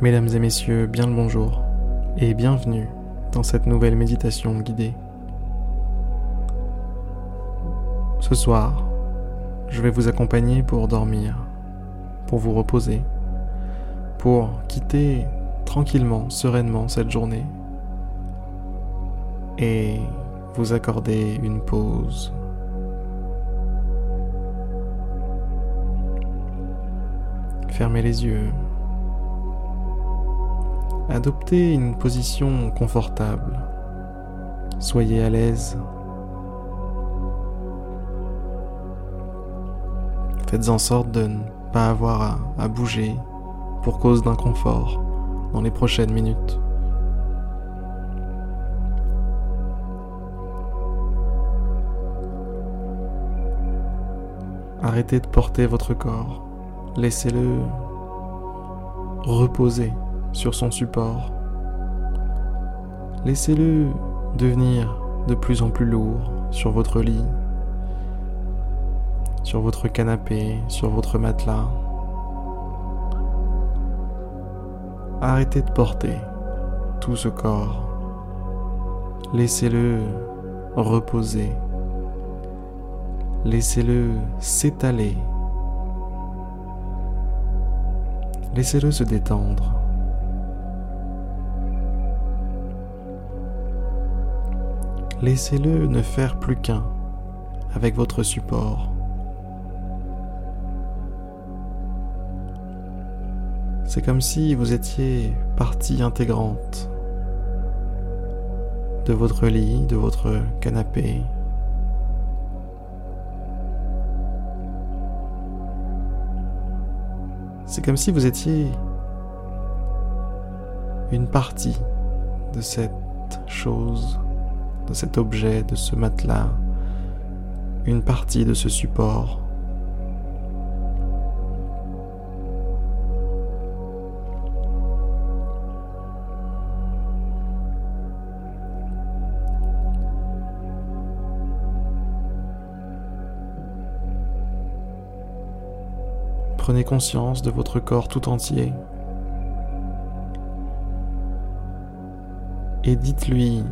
Mesdames et messieurs, bien le bonjour et bienvenue dans cette nouvelle méditation guidée. Ce soir, je vais vous accompagner pour dormir, pour vous reposer, pour quitter tranquillement, sereinement cette journée et vous accorder une pause. Fermez les yeux. Adoptez une position confortable. Soyez à l'aise. Faites en sorte de ne pas avoir à, bouger pour cause d'inconfort dans les prochaines minutes. Arrêtez de porter votre corps. Laissez-le reposer sur son support. Laissez-le devenir de plus en plus lourd sur votre lit, sur votre canapé, sur votre matelas. Arrêtez de porter tout ce corps. Laissez-le reposer. Laissez-le s'étaler. Laissez-le se détendre. Laissez-le ne faire plus qu'un avec votre support. C'est comme si vous étiez partie intégrante de votre lit, de votre canapé, C'est comme si vous étiez une partie de cette chose, de cet objet, de ce matelas, une partie de ce support. Prenez conscience de votre corps tout entier. Et dites-lui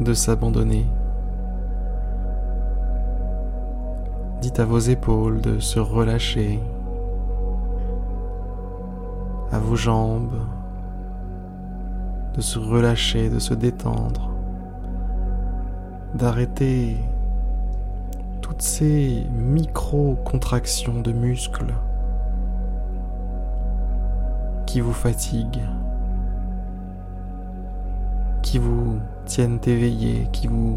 de s'abandonner. Dites à vos épaules de se relâcher, à vos jambes de se relâcher, de se détendre, d'arrêter toutes ces micro-contractions de muscles qui vous fatiguent, qui vous tiennent éveillé, qui vous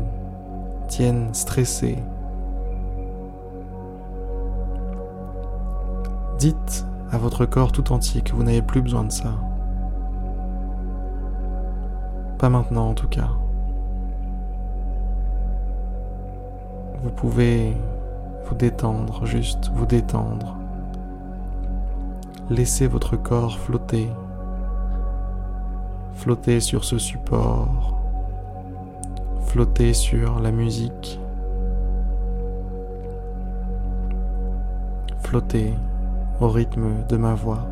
tiennent stressé. Dites à votre corps tout entier que vous n'avez plus besoin de ça. Pas maintenant en tout cas. Vous pouvez vous détendre, juste vous détendre. Laissez votre corps flotter, flotter sur ce support, flotter sur la musique, flotter au rythme de ma voix.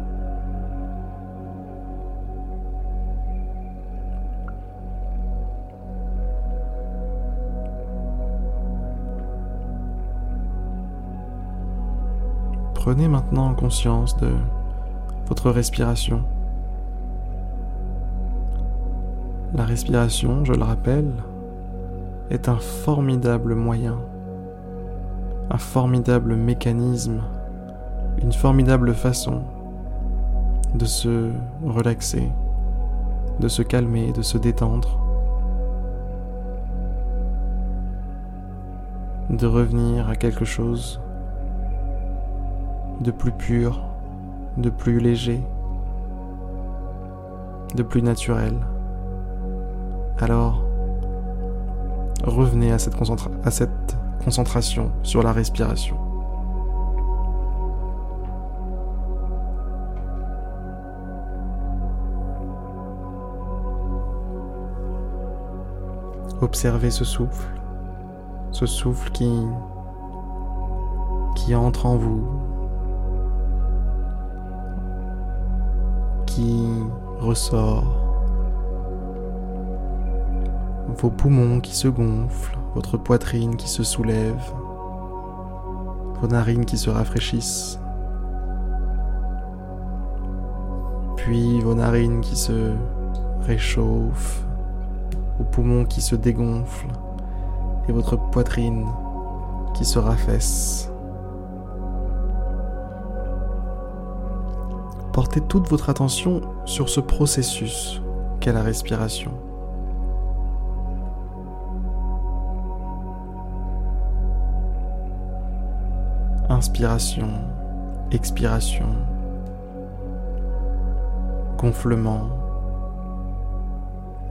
Prenez maintenant conscience de votre respiration. La respiration, je le rappelle, est un formidable moyen, un formidable mécanisme, une formidable façon de se relaxer, de se calmer, de se détendre, de revenir à quelque chose de plus pur, de plus léger, de plus naturel. Alors, revenez à cette, concentration sur la respiration. Observez ce souffle, ce souffle qui, qui entre en vous, qui ressort. Vos poumons qui se gonflent, votre poitrine qui se soulève, vos narines qui se rafraîchissent, puis vos narines qui se réchauffent, vos poumons qui se dégonflent et votre poitrine qui se raffaisse. Portez toute votre attention sur ce processus qu'est la respiration. Inspiration, expiration, gonflement,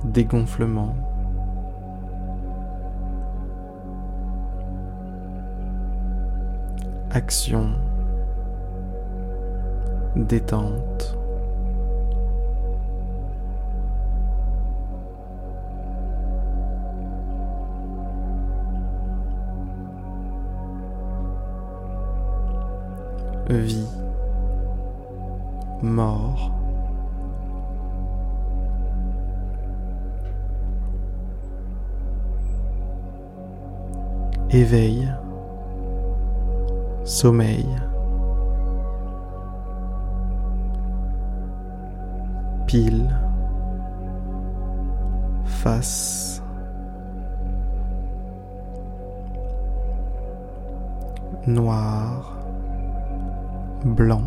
dégonflement. Action, détente. Vie, mort. Éveil, sommeil. pile, face, noir, blanc.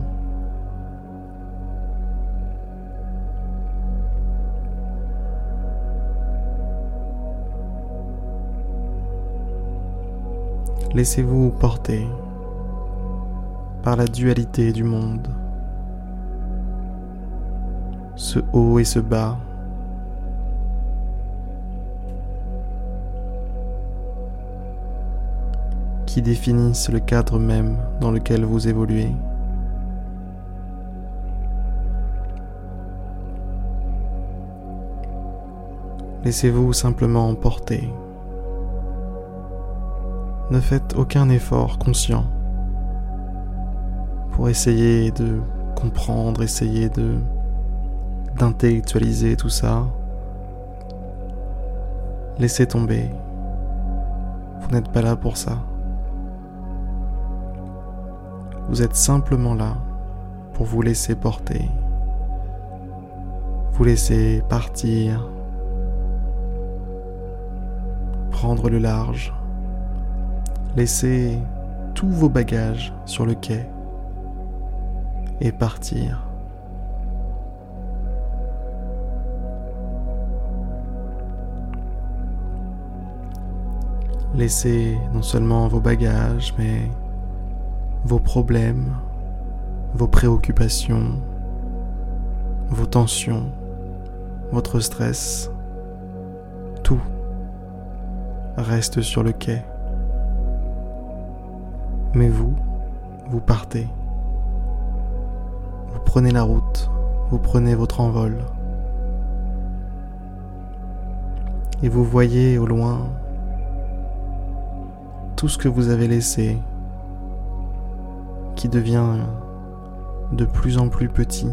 Laissez-vous porter par la dualité du monde ce haut et ce bas. qui définissent le cadre même dans lequel vous évoluez. Laissez-vous simplement emporter. Ne faites aucun effort conscient pour essayer de comprendre, essayer de d'intellectualiser tout ça. Laissez tomber. Vous n'êtes pas là pour ça. Vous êtes simplement là pour vous laisser porter. Vous laisser partir. Prendre le large. Laisser tous vos bagages sur le quai et partir. Laissez non seulement vos bagages, mais vos problèmes, vos préoccupations, vos tensions, votre stress, reste sur le quai. Mais vous, vous partez. Vous prenez la route, vous prenez votre envol. Et vous voyez au loin tout ce que vous avez laissé qui devient de plus en plus petit.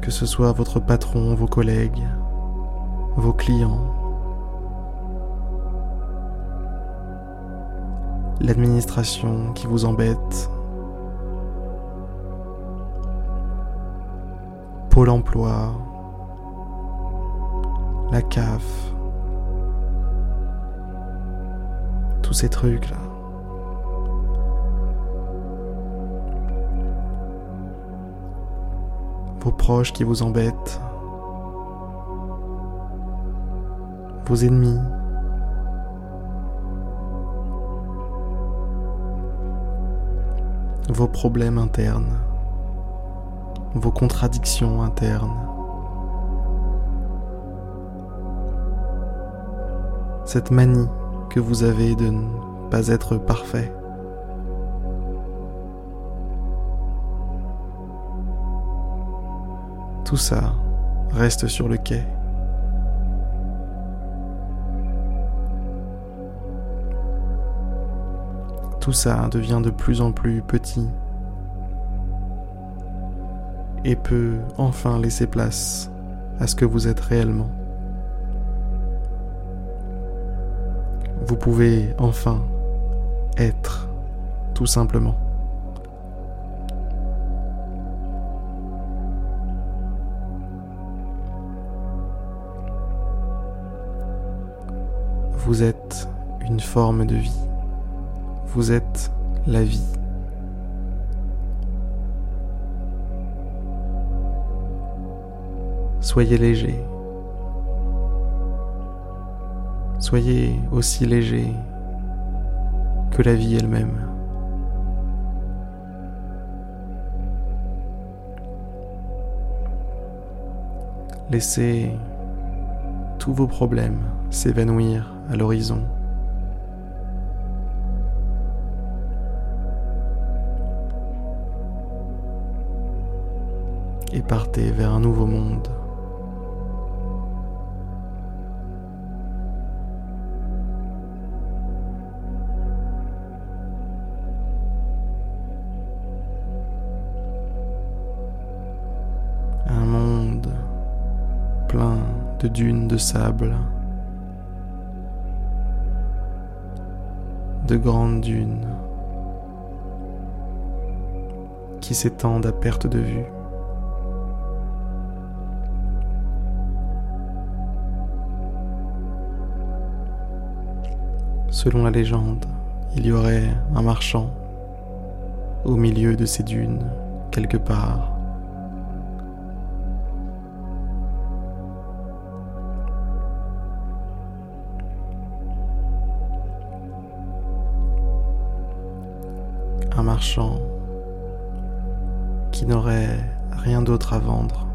Que ce soit votre patron, vos collègues, vos clients, l'administration qui vous embête, Pôle emploi, la CAF, tous ces trucs là. Vos proches qui vous embêtent. Vos ennemis. Vos problèmes internes. Vos contradictions internes. Cette manie que vous avez de ne pas être parfait. Tout ça reste sur le quai. Tout ça devient de plus en plus petit. et peut enfin laisser place à ce que vous êtes réellement. Vous pouvez enfin être tout simplement. Vous êtes une forme de vie. Vous êtes la vie. Soyez léger. Soyez aussi léger que la vie elle-même. Laissez tous vos problèmes s'évanouir à l'horizon. Et partez vers un nouveau monde. Un monde plein de dunes de sable. de grandes dunes qui s'étendent à perte de vue. Selon la légende, il y aurait un marchand au milieu de ces dunes, quelque part. un marchand qui n'aurait rien d'autre à vendre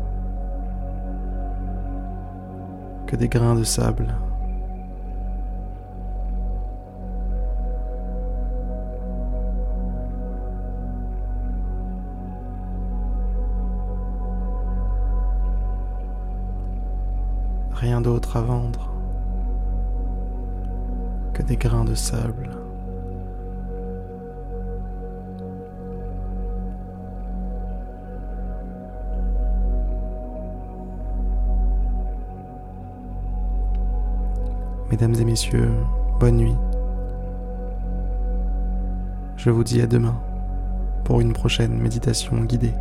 que des grains de sable. Rien d'autre à vendre que des grains de sable. Mesdames et messieurs, bonne nuit. Je vous dis à demain pour une prochaine méditation guidée.